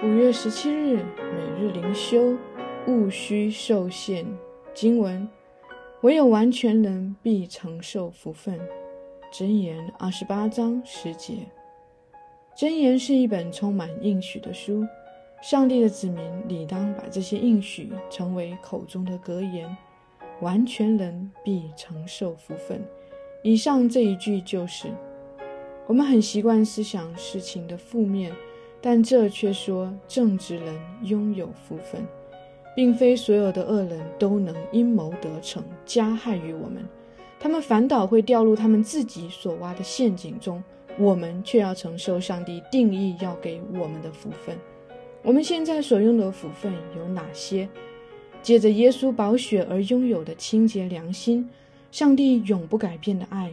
五月十七日，每日灵修，勿需受限。经文：唯有完全人必承受福分。箴言二十八章十节。箴言是一本充满应许的书，上帝的子民理当把这些应许成为口中的格言。完全人必承受福分。以上这一句就是，我们很习惯思想事情的负面。但这却说正直人拥有福分，并非所有的恶人都能阴谋得逞，加害于我们。他们反倒会掉入他们自己所挖的陷阱中，我们却要承受上帝定义要给我们的福分。我们现在所拥的福分有哪些？借着耶稣宝血而拥有的清洁良心，上帝永不改变的爱。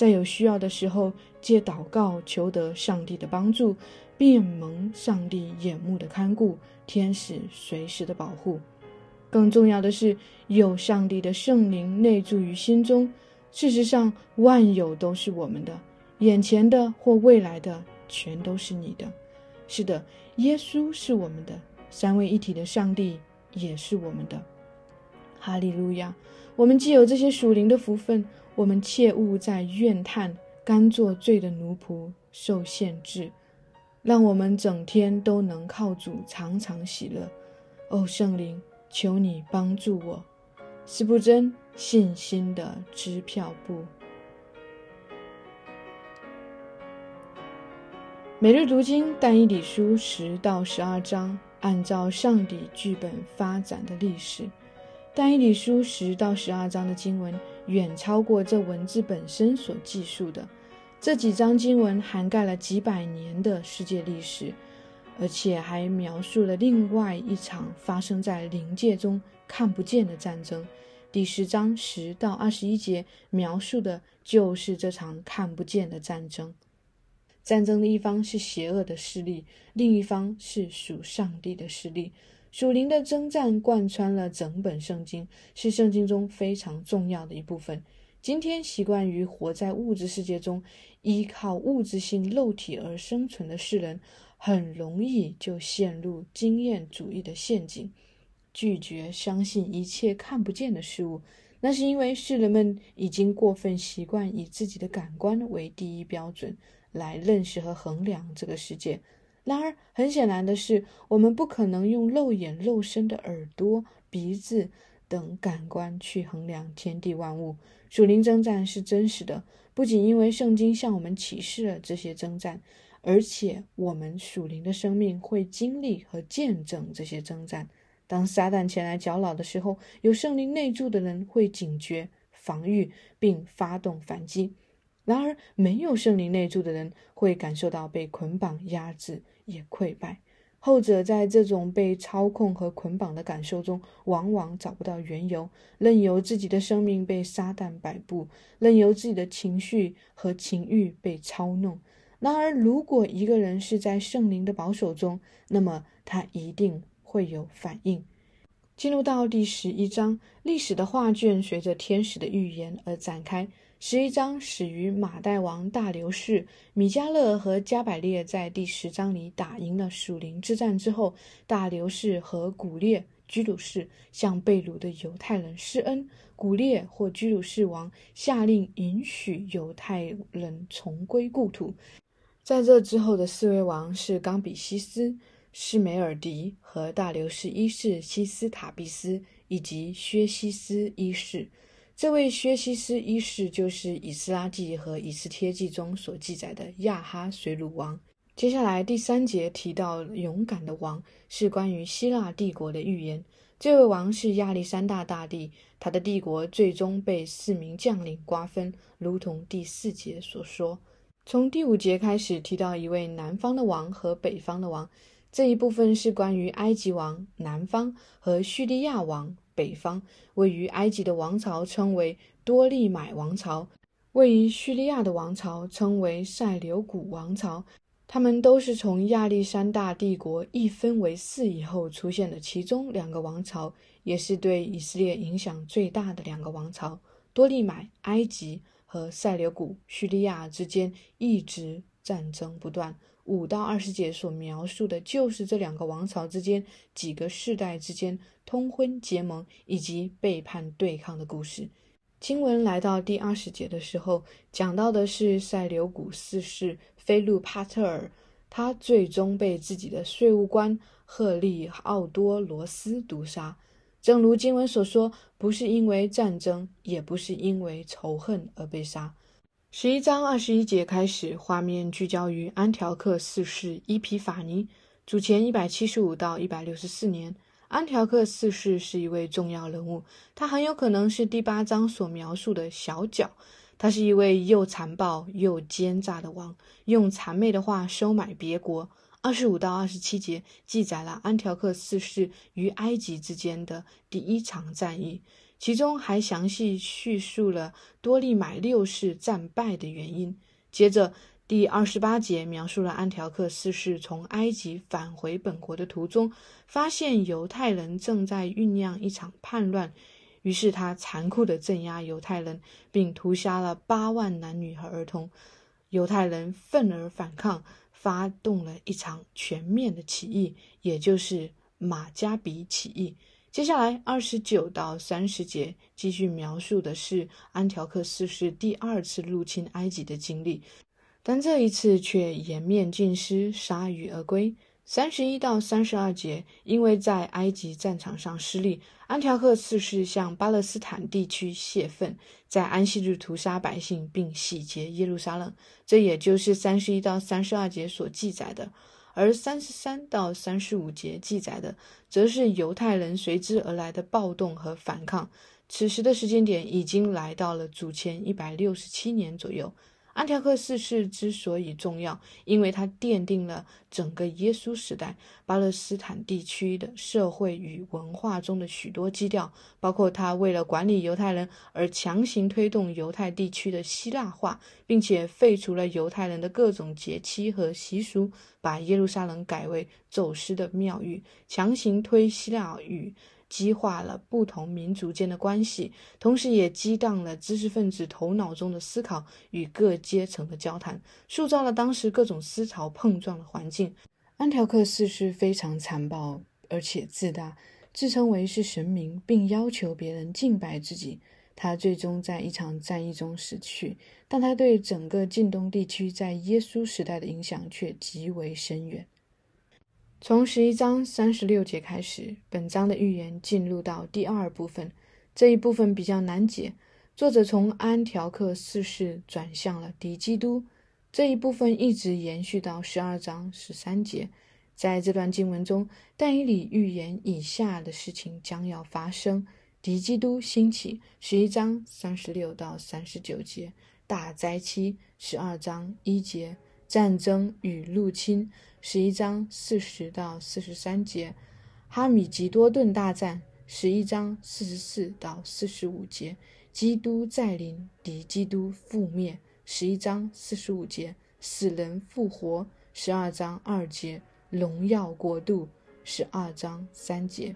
在有需要的时候，借祷告求得上帝的帮助，并蒙上帝眼目的看顾，天使随时的保护。更重要的是，有上帝的圣灵内住于心中。事实上，万有都是我们的，眼前的或未来的，全都是你的。是的，耶稣是我们的，三位一体的上帝也是我们的。哈利路亚！我们既有这些属灵的福分。我们切勿在怨叹、甘做罪的奴仆、受限制，让我们整天都能靠主常常喜乐。哦，圣灵，求你帮助我。斯不真信心的支票簿。每日读经但以理书十到十二章，按照上帝剧本发展的历史。但以理书十到十二章的经文。远超过这文字本身所记述的。这几章经文涵盖了几百年的世界历史，而且还描述了另外一场发生在灵界中看不见的战争。第十章十到二十一节描述的就是这场看不见的战争。战争的一方是邪恶的势力，另一方是属上帝的势力。属灵的征战贯穿了整本圣经，是圣经中非常重要的一部分。今天习惯于活在物质世界中，依靠物质性肉体而生存的世人，很容易就陷入经验主义的陷阱，拒绝相信一切看不见的事物。那是因为世人们已经过分习惯以自己的感官为第一标准来认识和衡量这个世界。然而，很显然的是，我们不可能用肉眼、肉身的耳朵、鼻子等感官去衡量天地万物。属灵征战是真实的，不仅因为圣经向我们启示了这些征战，而且我们属灵的生命会经历和见证这些征战。当撒旦前来搅扰的时候，有圣灵内住的人会警觉、防御并发动反击。然而，没有圣灵内住的人会感受到被捆绑、压制，也溃败。后者在这种被操控和捆绑的感受中，往往找不到缘由，任由自己的生命被撒旦摆布，任由自己的情绪和情欲被操弄。然而，如果一个人是在圣灵的保守中，那么他一定会有反应。进入到第十一章，历史的画卷随着天使的预言而展开。十一章始于马代王大流士，米迦勒和加百列在第十章里打赢了属灵之战之后，大流士和古列居鲁士向被掳的犹太人施恩。古列或居鲁士王下令允许犹太人重归故土。在这之后的四位王是冈比西斯、施梅尔迪和大流士一世西斯塔比斯以及薛西斯一世。这位薛西斯一世就是《以斯拉记》和《以斯帖记》中所记载的亚哈水鲁王。接下来第三节提到勇敢的王，是关于希腊帝国的预言。这位王是亚历山大大帝，他的帝国最终被四名将领瓜分，如同第四节所说。从第五节开始提到一位南方的王和北方的王，这一部分是关于埃及王南方和叙利亚王。北方位于埃及的王朝称为多利买王朝，位于叙利亚的王朝称为塞琉古王朝。他们都是从亚历山大帝国一分为四以后出现的其中两个王朝，也是对以色列影响最大的两个王朝。多利买埃及和塞琉古叙利亚之间一直战争不断，五到二十节所描述的，就是这两个王朝之间几个世代之间通婚结盟以及背叛对抗的故事。经文来到第二十节的时候，讲到的是塞琉古四世菲路帕特尔，他最终被自己的税务官赫利奥多罗斯毒杀。正如经文所说，不是因为战争，也不是因为仇恨而被杀。十一章二十一节开始，画面聚焦于安条克四世伊皮法尼，主前一百七十五到一百六十四年。安条克四世是一位重要人物，他很有可能是第八章所描述的小角。他是一位又残暴又奸诈的王，用谄媚的话收买别国。二十五到二十七节记载了安条克四世与埃及之间的第一场战役。其中还详细叙述了多利买六世战败的原因。接着，第二十八节描述了安条克四世从埃及返回本国的途中，发现犹太人正在酝酿一场叛乱，于是他残酷地镇压犹太人，并屠杀了八万男女和儿童。犹太人愤而反抗，发动了一场全面的起义，也就是马加比起义。接下来二十九到三十节继续描述的是安条克四世第二次入侵埃及的经历，但这一次却颜面尽失，铩羽而归。三十一到三十二节，因为在埃及战场上失利，安条克四世向巴勒斯坦地区泄愤，在安息日屠杀百姓并洗劫耶路撒冷，这也就是三十一到三十二节所记载的。而三十三到三十五节记载的，则是犹太人随之而来的暴动和反抗。此时的时间点已经来到了主前一百六十七年左右。安条克四世之所以重要，因为他奠定了整个耶稣时代巴勒斯坦地区的社会与文化中的许多基调，包括他为了管理犹太人而强行推动犹太地区的希腊化，并且废除了犹太人的各种节期和习俗，把耶路撒冷改为走私的庙宇，强行推希腊语。激化了不同民族间的关系，同时也激荡了知识分子头脑中的思考与各阶层的交谈，塑造了当时各种思潮碰撞的环境。安条克四世非常残暴而且自大，自称为是神明，并要求别人敬拜自己。他最终在一场战役中死去，但他对整个近东地区在耶稣时代的影响却极为深远。从十一章三十六节开始，本章的预言进入到第二部分。这一部分比较难解，作者从安条克四世转向了敌基督。这一部分一直延续到十二章十三节。在这段经文中，但以理预言以下的事情将要发生：敌基督兴起。十一章三十六到三十九节，大灾期。十二章一节，战争与入侵。十一章四十到四十三节，哈米吉多顿大战；十一章四十四到四十五节，基督再临，敌基督覆灭；十一章四十五节，死人复活；十二章二节，荣耀国度；十二章三节。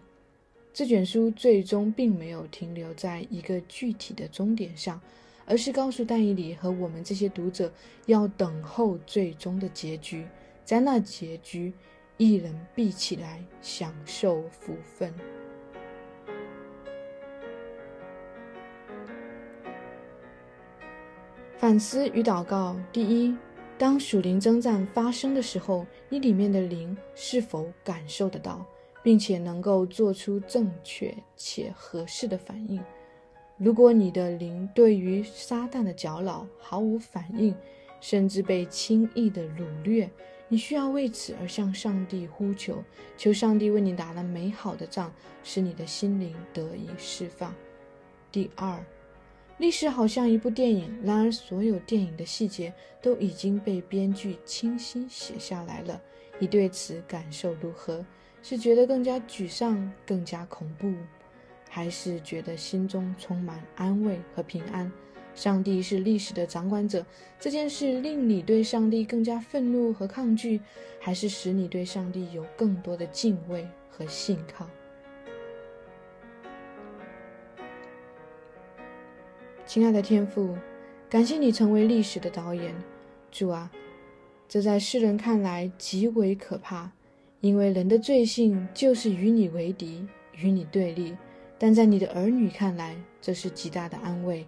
这卷书最终并没有停留在一个具体的终点上，而是告诉但以理和我们这些读者要等候最终的结局。在那结局，一人闭起来享受福分。反思与祷告：第一，当属灵征战发生的时候，你里面的灵是否感受得到，并且能够做出正确且合适的反应？如果你的灵对于撒旦的搅扰毫无反应，甚至被轻易的掳掠，你需要为此而向上帝呼求，求上帝为你打了美好的仗，使你的心灵得以释放。第二，历史好像一部电影，然而所有电影的细节都已经被编剧清晰写下来了。你对此感受如何？是觉得更加沮丧、更加恐怖，还是觉得心中充满安慰和平安？上帝是历史的掌管者，这件事令你对上帝更加愤怒和抗拒，还是使你对上帝有更多的敬畏和信靠？亲爱的天父，感谢你成为历史的导演，主啊，这在世人看来极为可怕，因为人的罪性就是与你为敌，与你对立。但在你的儿女看来，这是极大的安慰，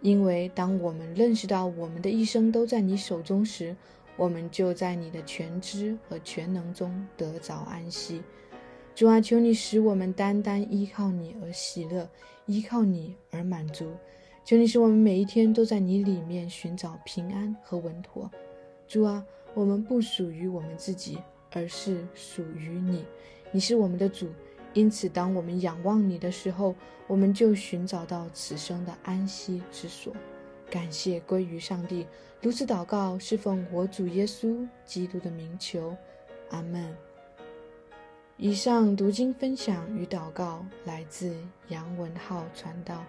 因为当我们认识到我们的一生都在你手中时，我们就在你的全知和全能中得着安息。主啊，求你使我们单单依靠你而喜乐，依靠你而满足。求你使我们每一天都在你里面寻找平安和稳妥。主啊，我们不属于我们自己，而是属于你。你是我们的主。因此，当我们仰望你的时候，我们就寻找到此生的安息之所。感谢归于上帝。如此祷告，是奉我主耶稣基督的名求。阿门。以上读经分享与祷告来自杨文浩传道。